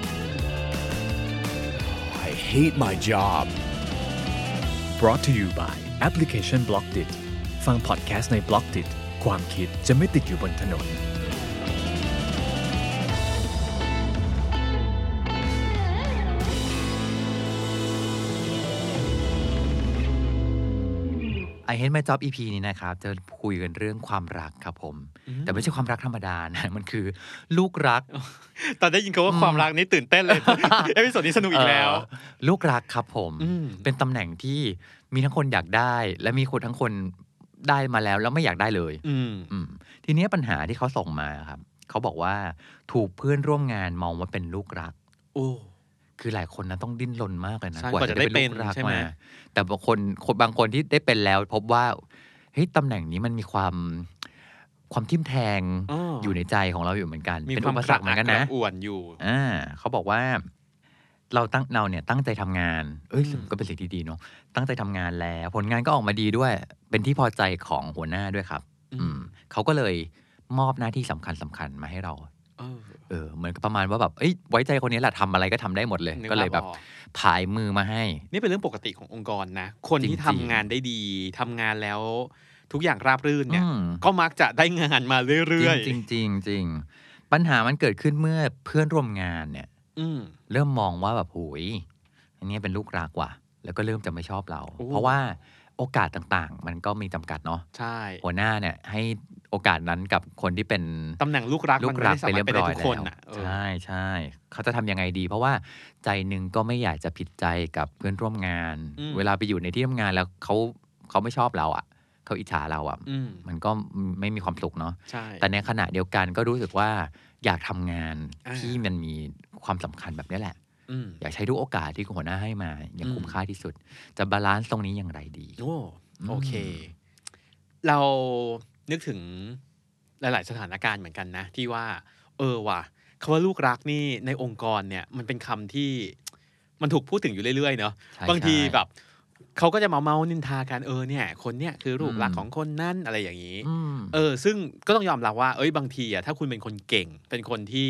I hate my job. brought to you by Application Blockdit ฟังพอดแคสต์ใน Blockdit ความคิดจะไม่ติดอยู่บนถนน I Hate My Job EP นี้นะครับ จะคุยกันเรื่องความรักครับผม แต่ไม่ใช่ความรักธรรมดานะมันคือลูกรัก ตอนได้ยินคำว่าความรักนี่ตื่นเต้นเลย episode นี้สนุกอีกแล้วเอ่อลูกรักครับผมอืมเป็นตำแหน่งที่มีทั้งคนอยากได้ และมีคนทั้งคนได้มาแล้วแล้วไม่อยากได้เลย อืมอืมทีเนี้ยปัญหาที่เขาส่งมาครับ เขาบอกว่าถูกเพื่อนร่วมงานมองว่าเป็นลูกรัก โอ้ คือหลายคนนะต้องดิ้นรนมากเลยนะใช่กว่าจะได้เป็นลูกรักใช่ไหมมาแต่บางคนคนบางคนที่ได้เป็นแล้ว พบว่าเฮ้ยตำแหน่งนี้มันมีความความทิ่มแทงอ๋อออยู่ในใจของเราอยู่เหมือนกันมีเป็นควาอุมปสรรคเหมือนกันนะกระอ่วนอยู่อ่าเขาบอกว่า เราตั้งเราเนี่ยตั้งใจทำงาน เอ้ยอืมก็เป็นสิ่งที่ดีเนาะตั้งใจทำงานแล้ว ผลงานก็ออกมาดีด้วย เป็นที่พอใจของหัวหน้าด้วยครับ อืมเขาก็เลยมอบหน้าที่สำคัญสำคัญมาให้เรา เออเออเหมือนกับประมาณว่าแบบเอ้ยไว้ใจคนนี้แหละทำอะไรก็ทำได้หมดเลยนึก็เลยแบบภาพออกผายมือมาให้ นี่เป็นเรื่องปกติขององค์กรนะ คนที่จริทำงๆงานได้ดีทำงานแล้วทุกอย่างราบรื่นเนี่ยอืมก็มักจะได้งานมาเรื่อยๆ จริงจริงๆจริงปัญหามันเกิดขึ้นเมื่อเพื่อนร่วมงานเนี่ย อืมเริ่มมองว่าแบบโหุยอันนี้เป็นลูกรักว่ะ แล้วก็เริ่มจะไม่ชอบเราโอ้เพราะว่าโอกาสต่างๆ มันก็มีจำกัดเนาะใช่หัวหน้าเนี่ยให้ โอกาสนั้นกับคนที่เป็นตำแหน่งลูกรักลูมันกไม่รักได้สาไปมารเรีถยบเป็นได้ร้อยทุกแล้คนวอะเออใช่ใช่เขาจะทำยังไงดี เพราะว่าใจหนึ่งก็ไม่อยากจะผิดใจกับเพื่อนร่วมงาน เวลาไปอยู่ในที่ทำงานแล้วเขาเขาไม่ชอบเราอะเขาอิจฉาเราอะอืมมันก็ไม่มีความสุขเนาะใช่แต่ในขณะเดียวกันก็รู้สึกว่าอยากทำงานอ่าที่มันมีความสำคัญแบบนี้แหละอืมอยากใช้ทุกโอกาสที่หัวหน้าให้มาอย่างอืมคุ้มค่าที่สุด จะบาลานซ์ตรงนี้อย่างไรดีโอ้อืมโอเค เรา นึกถึงหลาย ๆ สถานการณ์เหมือนกันนะ ที่ว่า เออว่ะคำว่าลูกรักนี่ในองค์กรเนี่ยมันเป็นคำที่มันถูกพูดถึงอยู่เรื่อย ๆ เนาะใช่บางทีใช่ แบบเขาก็จะมาเมานินทากันเออเนี่ย คนเนี่ยคือลูกรักอืม ของคนนั่นอะไรอย่างนี้ อืม เออซึ่งก็ต้องยอมรับว่าเอ้ยบางทีอะถ้าคุณเป็นคนเก่ง เป็นคนที่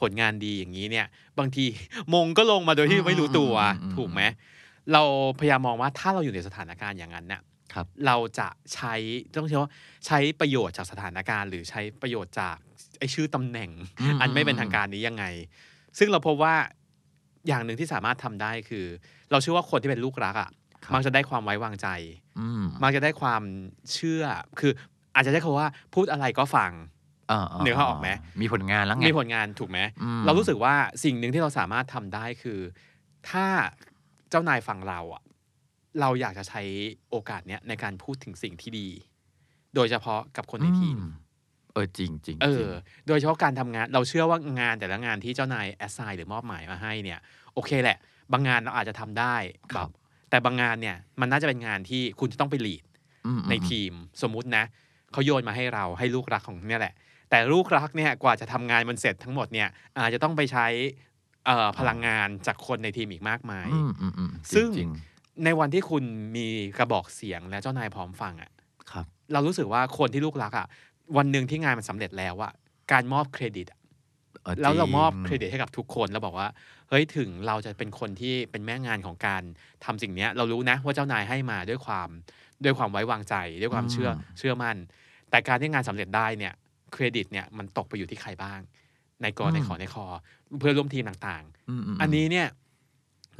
ผลงานดีอย่างนี้เนี่ย บางที มงก็ลงมาโดยที่อืมไม่รู้ตัวอืมอืมถูกไหมเราพยายามมองว่าถ้าเราอยู่ในสถานการณ์อย่างนั้นเนี่ย ครับ เราจะใช้ต้องใช้ว่าใช้ประโยชน์จากสถานการณ์ หรือใช้ประโยชน์จากไอชื่อตำแหน่ง อันไม่เป็นทางการนี้ยังไง ซึ่งเราพบว่าอย่างหนึ่งที่สามารถทำได้คือ เราเชื่อว่าคนที่เป็นลูกรักอะครับมักจะได้ความไว้วางใจอืมมักจะได้ความเชื่อ คืออาจจะใช้คำว่าพูดอะไรก็ฟังาเหนือเขาออกไหมมีผลงานแล้วไงมีผลงานถูกไหมอืมเรารู้สึกว่าสิ่งหนึ่งที่เราสามารถทำได้คือ ถ้าเจ้านายฟังเราอะ เราอยากจะใช้โอกาสเนี้ยในการพูดถึงสิ่งที่ดี โดยเฉพาะกับคนในทีมอืเออจริงจริงเอจริองโดยเฉพาะการทำงานเราเชื่อว่างานแต่ละงานที่เจ้านายแอสไซน์หรือมอบหมายมาให้เนี่ย โอเคแหละ บางงานเราอาจจะทำได้ครับแต่บางงานเนี่ยมันน่าจะเป็นงานที่คุณจะต้องไปลีดอืมในทีมสมมุตินะเขาโยนมาให้เราให้ลูกรักของเนี่ยแหละ แต่ลูกรักเนี่ยกว่าจะทำงานมันเสร็จทั้งหมดเนี่ยอาจจะต้องไปใช้เอ่อพลังงานจากคนในทีมอีกมากมายอืมอืมอืมซึ่งจริง ในวันที่คุณมีกระบอกเสียงและเจ้านายพร้อมฟังอะ่ะๆครับ เรารู้สึกว่าคนที่ลูกรักอะ่ะ วันหนึ่งที่งานมันสำเร็จแล้วอะการมอบเครดิตอะออแล้วเรามอบจงเครดิตให้กับทุกคนแล้วบอกว่า เฮ้ยถึงเราจะเป็นคนที่เป็นแม่งานของการทำสิ่งเนี้ยเรารู้นะว่าเจ้านายให้มาด้วยความด้วยความไว้วางใจ ด้วยความเชื่อเชื่อมั่น แต่การที่งานสำเร็จได้เนี่ยเครดิตเนี่ยมันตกไปอยู่ที่ใครบ้าง นาย ก นาย ข นาย ค เพื่อนร่วมทีมต่างอืมมๆอันนี้เนี่ย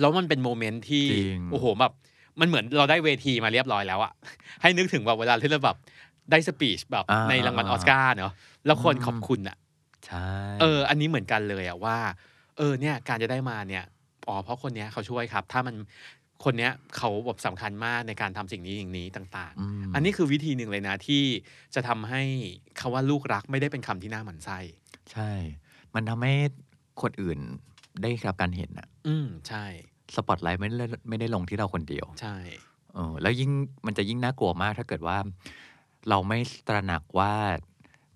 แล้วมันเป็น moment ที่จริงโอ้โหแบบมันเหมือนเราได้เวทีมาเรียบร้อยแล้วอะให้นึกถึงแบบเวลาที่เราแบบได้ speech แบบอ่าในรางวัลออสการ์เนาะแล้วคนอืมขอบคุณอะใช่เออ อันนี้เหมือนกันเลยอะว่า เออเนี่ยการจะได้มาเนี่ยอ๋อเพราะคนเนี้ยเขาช่วยครับ ถ้ามันคนเนี้ยเขาแบบสำคัญมากในการทำสิ่งนี้อย่างนี้ต่างมๆอันนี้คือวิธีหนึ่งเลยนะที่จะทำให้คาว่าลูกรักไม่ได้เป็นคำที่น่าหมั่นไส้ใช่ มันทำให้คนอื่นได้รับการเห็นอะ อืม ใช่ สปอตไลท์ไม่ได้ไม่ได้ลงที่เราคนเดียว ใช่เออแล้วยิ่งมันจะยิ่งน่ากลัวมาก ถ้าเกิดว่า เราไม่ตระหนักว่า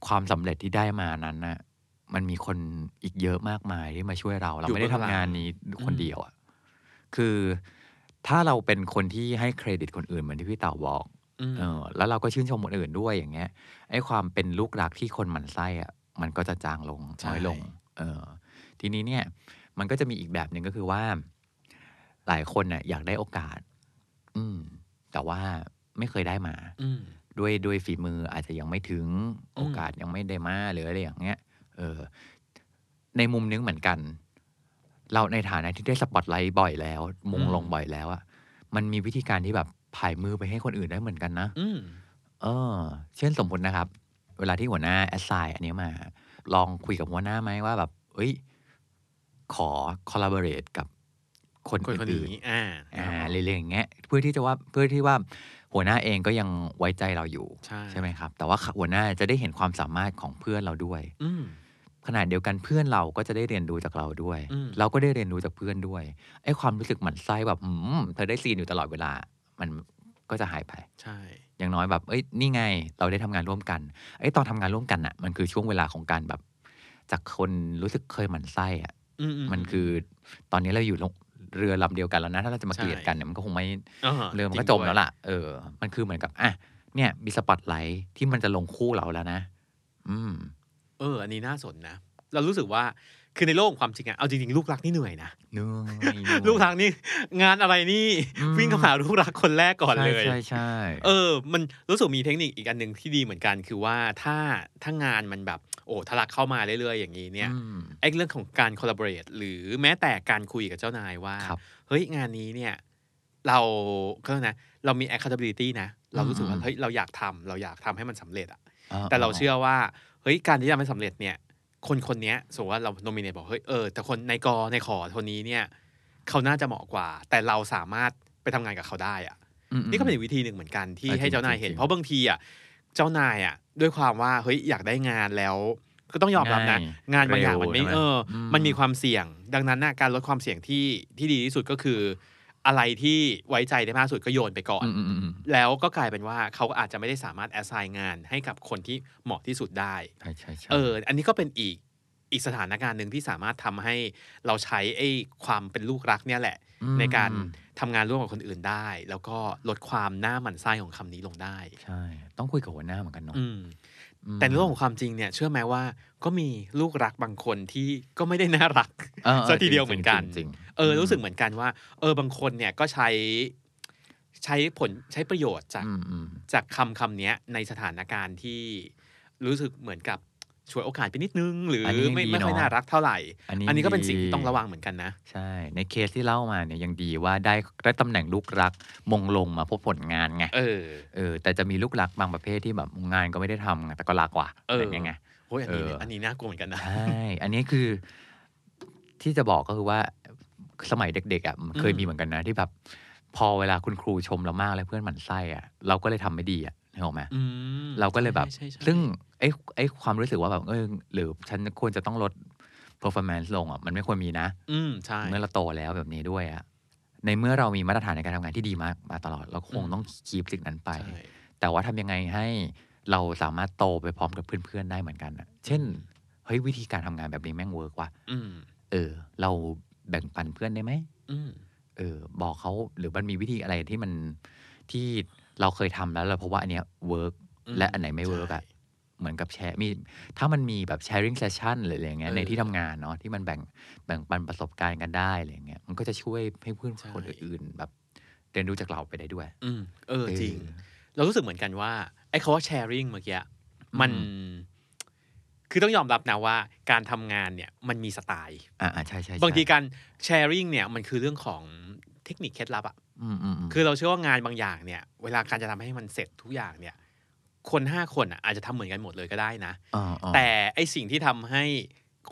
ความสำเร็จที่ได้มานั้นน่ะ มันมีคนอีกเยอะมากมายที่มาช่วยเรา เราไม่ได้ทำงานนี้คนเดียวอะคือถ้าเราเป็นคนที่ให้เครดิตคนอื่นเหมือนที่พี่เต่าบอก อืมเออแล้วเราก็ชื่นชมคนอื่นด้วยอย่างเงี้ยไอ้ความเป็นลูกรักที่คนหมั่นไส้อะมันก็จะจางลงใช่น้อยลง เออ ทีนี้เนี่ย มันก็จะมีอีกแบบหนึ่งก็คือว่า หลายคนน่ะอยากได้โอกาส อืม แต่ว่าไม่เคยได้มา อืม ด้วยด้วยฝีมืออาจจะยังไม่ถึงโอกาสยังไม่ได้มาหรืออะไรอย่างเงี้ย เออ ในมุมนึงเหมือนกัน เราในฐานะที่ได้สปอตไลท์บ่อยแล้ว มงลงบ่อยแล้วอะมันมีวิธีการที่แบบผายมือไปให้คนอื่นได้เหมือนกันนะ อืม เออเช่นสมมตินะครับ เวลาที่หัวหน้าแอสไซน์อันนี้มา ลองคุยกับหัวหน้าไหมว่าแบบ เอ้ย ขอ collaborate กับคนคนคนอื่นนี้อ่าๆอ่าเรื่อยๆอย่างเงี้ยเพื่อที่จะว่าเพื่อที่ว่าหัวหน้าเองก็ยังไว้ใจเราอยู่ใช่ใช่ไหมครับ แต่ว่าหัวหน้าจะได้เห็นความสามารถของเพื่อนเราด้วยอืมขณะเดียวกันเพื่อนเราก็จะได้เรียนรู้จากเราด้วยอืมเราก็ได้เรียนรู้จากเพื่อนด้วยไอ้ความรู้สึกหมั่นไส้แบบอืมเธอได้ซีนอยู่ตลอดเวลา มันก็จะหายไป ใช่อย่างน้อยแบบเอ้ยนี่ไงเราได้ทำงานร่วมกันไอ้ตอนทำงานร่วมกันอะมันคือช่วงเวลาของการแบบ จากคนรู้สึกเคยหมั่นไส้อะอื มมันคือตอนนี้เราอยู่ลงเรือลำเดียวกันแล้วนะ ถ้าเราจะมาใช่เกลียดกันเนี่ยมันก็คงไม่าเรือมันก็ริงจมด้วยแล้วล่ะเออ มันคือเหมือนกับอะเนี่ยมีสปอตไลท์ที่มันจะลงคู่เราแล้วนะ อืม เออ อันนี้น่าสนนะ เรารู้สึกว่า คือในโลกของความจริงอะเอาจริงๆลูกรักนี่เหนื่อยนะเนื่อยลูกรักนี่งานอะไรนี่อืมวิ่งเข้าหาลูกรักคนแรกก่อนเลยใช่ใช่เออ มันรู้สึกมีเทคนิคอีกอันหนึ่งที่ดีเหมือนกัน คือว่าถ้าถ้างานมันแบบ โอ้ทะลักเข้ามาเรื่อยๆอย่างนี้เนี่ยอืมไอ้เรื่องของการ collaborate หรือแม้แต่การคุยกับเจ้านายว่าครับเฮ้ยงานนี้เนี่ยเราเขาเรียกนะเรามี accountability นะ เรารู้สึกว่าอืมเฮ้ยเราอยากทำเราอยากทำให้มันสำเร็จอะอ่แต่เราเชื่อว่าเฮ้ยการที่จะไม่สำเร็จเนี่ย คนคนเนี้ยสมมติว่าเราโนมิเนตบอกเฮ้ยเออแต่คนในกอในขอคนนี้เนี่ยเขาน่าจะเหมาะกว่า แต่เราสามารถไปทำงานกับเขาได้อะอืมนี่ก็เป็นอีกวิธีหนึ่งเหมือนกันที่เออให้เจ้านายจริงๆเห็นจริงๆเพราะบางทีอะเจ้านายอะด้วยความว่าเฮ้ยอยากได้งานแล้ว ก็ต้องยอมรับนะง่ายงานบางอย่างมันไม่เร็วใช่ไหมเอออมมันมีความเสี่ยง ดังนั้นนะการลดความเสี่ยงที่ที่ดีที่สุดก็คือ อะไรที่ไว้ใจได้มากที่สุดก็โยนไปก่อนอืมอืมอืมอืมแล้วก็กลายเป็นว่าเขาก็อาจจะไม่ได้สามารถแอสไซน์งานให้กับคนที่เหมาะที่สุดได้ใช่ใช่ใช่เออ อันนี้ก็เป็นอีกอีกสถานการณ์หนึ่งที่สามารถทำให้เราใช้ไอ้ความเป็นลูกรักเนี่ยแหละมในการทำงานร่วมกับคนอื่นได้ แล้วก็ลดความหน้าหมันไส้ของคำนี้ลงได้ ใช่ ต้องคุยกับหัวหน้าเหมือนกันเนาะอืมอืม แต่ในโลกของความจริงเนี่ยเชื่อไหมว่าก็มีลูกรักบางคนที่ก็ไม่ได้น่ารักเออออซะทีเดียวเหมือนกันจริงๆเออรู้สึกเหมือนกันว่า เออบางคนเนี่ยก็ใช้ใช้ผลใช้ประโยชน์จากอืมอืมจากคำคำเนี้ยในสถานการณ์ที่รู้สึกเหมือนกับ ช่วยโอกาสไปนิดนึง หรืออนนี้ยังไม่ดีไม่ค่อยเนอะน่ารักเท่าไหร่ อันนี้อันนี้ก็เป็นสิ่งดีที่ต้องระวังเหมือนกันนะ ใช่ ในเคสที่เล่ามาเนี่ยยังดีว่าได้ได้ตำแหน่งลูกรักมงลงมาพบผลงานไงเออเออ แต่จะมีลูกรักบางประเภทที่แบบงานก็ไม่ได้ทำไงแต่ก็รักว่ะเออไรย่างเงี้ยไงโอ้ยอันนี้เนี่ยเอออัอันนี้น่ากลัวเหมือนกันนะใช่อันนี้คือที่จะบอกก็คือว่าสมัยเด็กๆอะเคยอืมมีเหมือนกันนะที่แบบพอเวลาคุณครูชมเรามากแล้วเพื่อนหมั่นไส้อะเราก็เลยทำไม่ดีอะ นึกออกไหมอืมเราก็เลยแบบใช่ใช่ใช่ซึ่งไอ้ไอ้ความรู้สึกว่าแบบเออหรือฉันควรจะต้องลด performance ลงอะมันไม่ควรมีนะ อืมใช่เมื่อเราโตแล้วแบบนี้ด้วยอะในเมื่อเรามีมาตรฐานในการทำงานที่ดีมากมาตลอด เราคงอืมต้องkeep สิ่งนั้นไปใช่แต่ว่าทำยังไงให้เราสามารถโตไปพร้อมกับเพื่อนๆได้เหมือนกันอะเช่นเฮ้ยวิธีการทำงานแบบนี้แม่ง work ว่ะอืมเออ เราแบ่งปันเพื่อนได้ไหมอืมเออ บอกเขาหรือมันมีวิธีอะไรที่มันที่ เราเคยทำแล้วเราเพราะว่าอันเนี้ย work อืมและอันไหนไม่ work อะใช่เหมือนกับแชร์มีถ้ามันมีแบบ sharing session หรืออะไรเงี้ยเออในที่ทำงานเนาะที่มันแบ่งแบ่งปันประสบการณ์กันได้อะไรเงี้ยมันก็จะช่วยให้เพื่อนใช่คนอื่นๆแบบเรียนรู้จากเราไปได้ด้วย อืมเออเออจริง เรารู้สึกเหมือนกันว่าไอ้คาว่า sharing เมื่อกี้มันอืคือต้องยอมรับนะว่า การทำงานเนี่ยมันมีสไตล์ อ่าอ่าใช่ใช่ใช่บางทีการ sharing เนี่ยมันคือเรื่องของเทคนิคเคล็ดลับอะอืมอืมอืมคือเราเชื่อว่างานบางอย่างเนี่ย เวลาการจะทำให้มันเสร็จทุกอย่างเนี่ย คนห้าคนอะอาจจะทำเหมือนกันหมดเลยก็ได้นะอ่าอ่าแต่ไอสิ่งที่ทำให้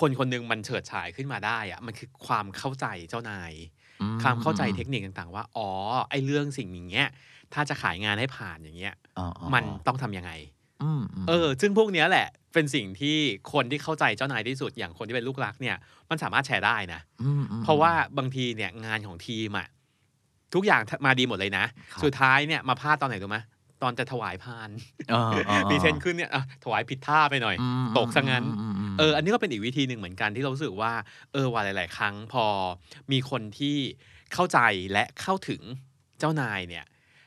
คนคนหนึงมันเฉิดฉายขึ้นมาได้อะมันคือความเข้าใจเจ้านายอืความเข้าใจเทคนิคต่างๆ ว่า อ๋อ ไอเรื่องสิ่งอย่างเงี้ย ถ้าจะขายงานให้ผ่านอย่างเงี้ยอ่าอ่ามันต้องทำยังไงอืมมเออ ซึ่งพวกเนี้ยแหละ เป็นสิ่งที่คนที่เข้าใจเจ้านายที่สุดอย่างคนที่เป็นลูกรักเนี่ย มันสามารถแชร์ได้นะอืมอืมเพราะว่าบางทีเนี่ยงานของทีมอะ ทุกอย่างมาดีหมดเลยนะครับสุดท้ายเนี่ยมาพลาดตอนไหนรู้ไหมตอนจะถวายพานเออเออมีเทนขึ้นเนี่ยอะถวายผิดท่าไปหน่อยอืมตกซะงั้นมมมเออ อันนี้ก็เป็นอีกวิธีหนึ่งเหมือนกันที่เรารู้สึกว่า เออว่าหลาย ๆ ครั้งพอมีคนที่เข้าใจและเข้าถึงเจ้านายเนี่ย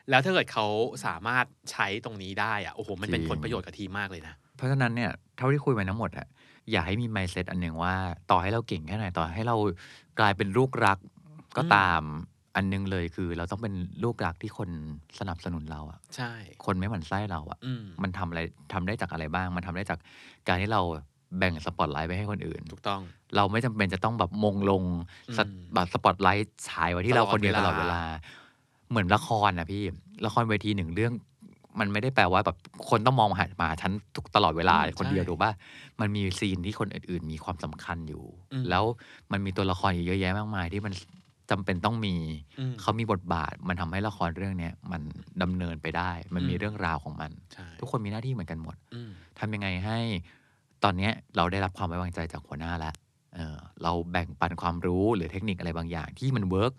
แล้วถ้าเกิดเขาสามารถใช้ตรงนี้ได้อะโอ้โห มันเป็นผลประโยชน์กับทีมมากเลยนะ เพราะฉะนั้นเนี่ย เท่าที่คุยมาทั้งหมดอะอย่าให้มี mindset อันหนึ่งว่า ต่อให้เราเก่งแค่ไหนต่อให้เรากลายเป็นลูกรักก็อืมตาม อันหนึงเลยคือเราต้องเป็นลูกรักที่คนสนับสนุนเราอะใช่ คนไม่หมั่นไส้เราอะอืมมันทำอะไรทำได้จากอะไรบ้าง มันทำได้จากการที่เราแบ่งสปอตไลท์ไปให้คนอื่น ถูกต้อง เราไม่จำเป็นจะต้องแบบมงลงสอืมบัตสปอตไลท์ฉายไว้ที่เราคนเดียวตตลลออดดเวเวลาลา เหมือนละครนะพี่ละครเวทีหนึ่งเรื่อง มันไม่ได้แปลว่าแบบคนต้องมองมาหามาหาฉันทุกตลอดเวลาอืมคนเดียวใช่ถูกป่ะมันมีซีนที่คนอื่น ๆ มีความสำคัญอยู่ อืม แล้วมันมีตัวละครอีกเยอะแยะมากมายที่มัน จำเป็นต้องมีอืมเขามีบทบาท มันทำให้ละครเรื่องเนี้ยมันดำเนินไปได้ มันมีอืมเรื่องราวของมันใช่ทุกคนมีหน้าที่เหมือนกันหมดอืมทำยังไงให้ตอนเนี้ยเราได้รับความไว้วางใจจากหัวหน้าแล้วเออเราแบ่งปันความรู้หรือเทคนิคอะไรบางอย่าง ที่มัน work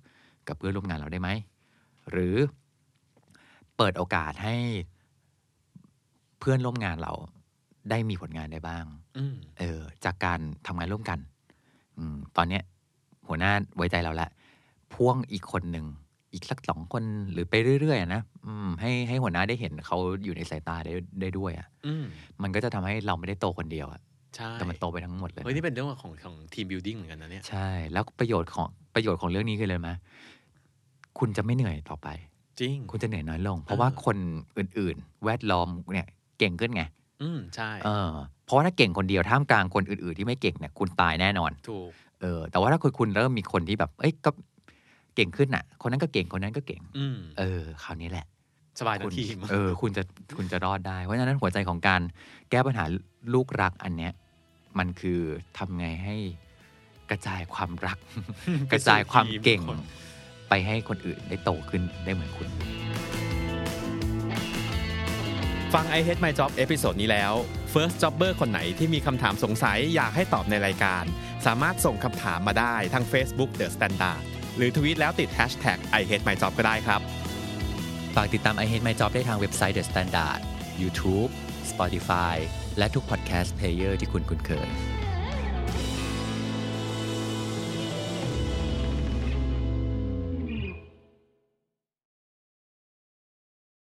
กับเพื่อนร่วมงานเราได้ไหม หรือเปิดโอกาสให้เพื่อนร่วมงานเราได้มีผลงานได้บ้างอืมเออ จากการทำงานร่วมกัน อืมตอนเนี้ย หัวหน้าไว้ใจเราแล้ว พ่วงอีกคนหนึ่งอีกสักสองคนหรือไปเรื่อยๆอะนะอืมให้ให้หัวหน้าได้เห็นเขาอยู่ในสายตาได้ได้ด้วยอะอืมมันก็จะทำให้เราไม่ได้โตคนเดียวอะใช่แต่มันโตไปทั้งหมดเลย เฮ้ยนี่เป็นเรื่องของของทีมบิวดิ้งเหมือนกันนะเนี่ยใช่ แล้วประโยชน์ของประโยชน์ของเรื่องนี้คือเลยไหมคุณจะไม่เหนื่อยต่อไป จริง คุณจะเหนื่อยน้อยลง เพราะว่าคนอื่นๆ แวดล้อมเนี่ยเก่งขึ้นไง อืมใช่เออ เพราะว่าถ้าเก่งคนเดียวท่ามกลางคนอื่นๆ ที่ไม่เก่งเนี่ยคุณตายแน่นอน ถูก เออ แต่ว่าถ้าคุณคุณเริ่มมีคนที่แบบ เอ้ยก็ เก่งขึ้นอะ คนนั้นก็เก่งคนนั้นก็เก่งอืมเออคราวนี้แหละสบายคุณทั้งทีมเออ คุณจะคุณจะรอดได้เพราะฉะนั้นหัวใจของการแก้ปัญหาลูกรักอันเนี้ย มันคือทำไงให้กระจายความรัก กระจายความเก่ง ไปให้คนอื่นได้โตขึ้นได้เหมือนคุณ ฟัง I Hate My Job episode นี้แล้ว First Jobber คนไหนที่มีคำถามสงสัยอยากให้ตอบในรายการ สามารถส่งคำถามมาได้ทาง Facebook The Standard หรือทวีตแล้วติด Hashtag I Hate My Job ก็ได้ครับ ฝากติดตาม I Hate My Job ได้ทางเว็บไซต์ The Standard YouTube Spotify และทุก podcast player ที่คุณคุ้นเคย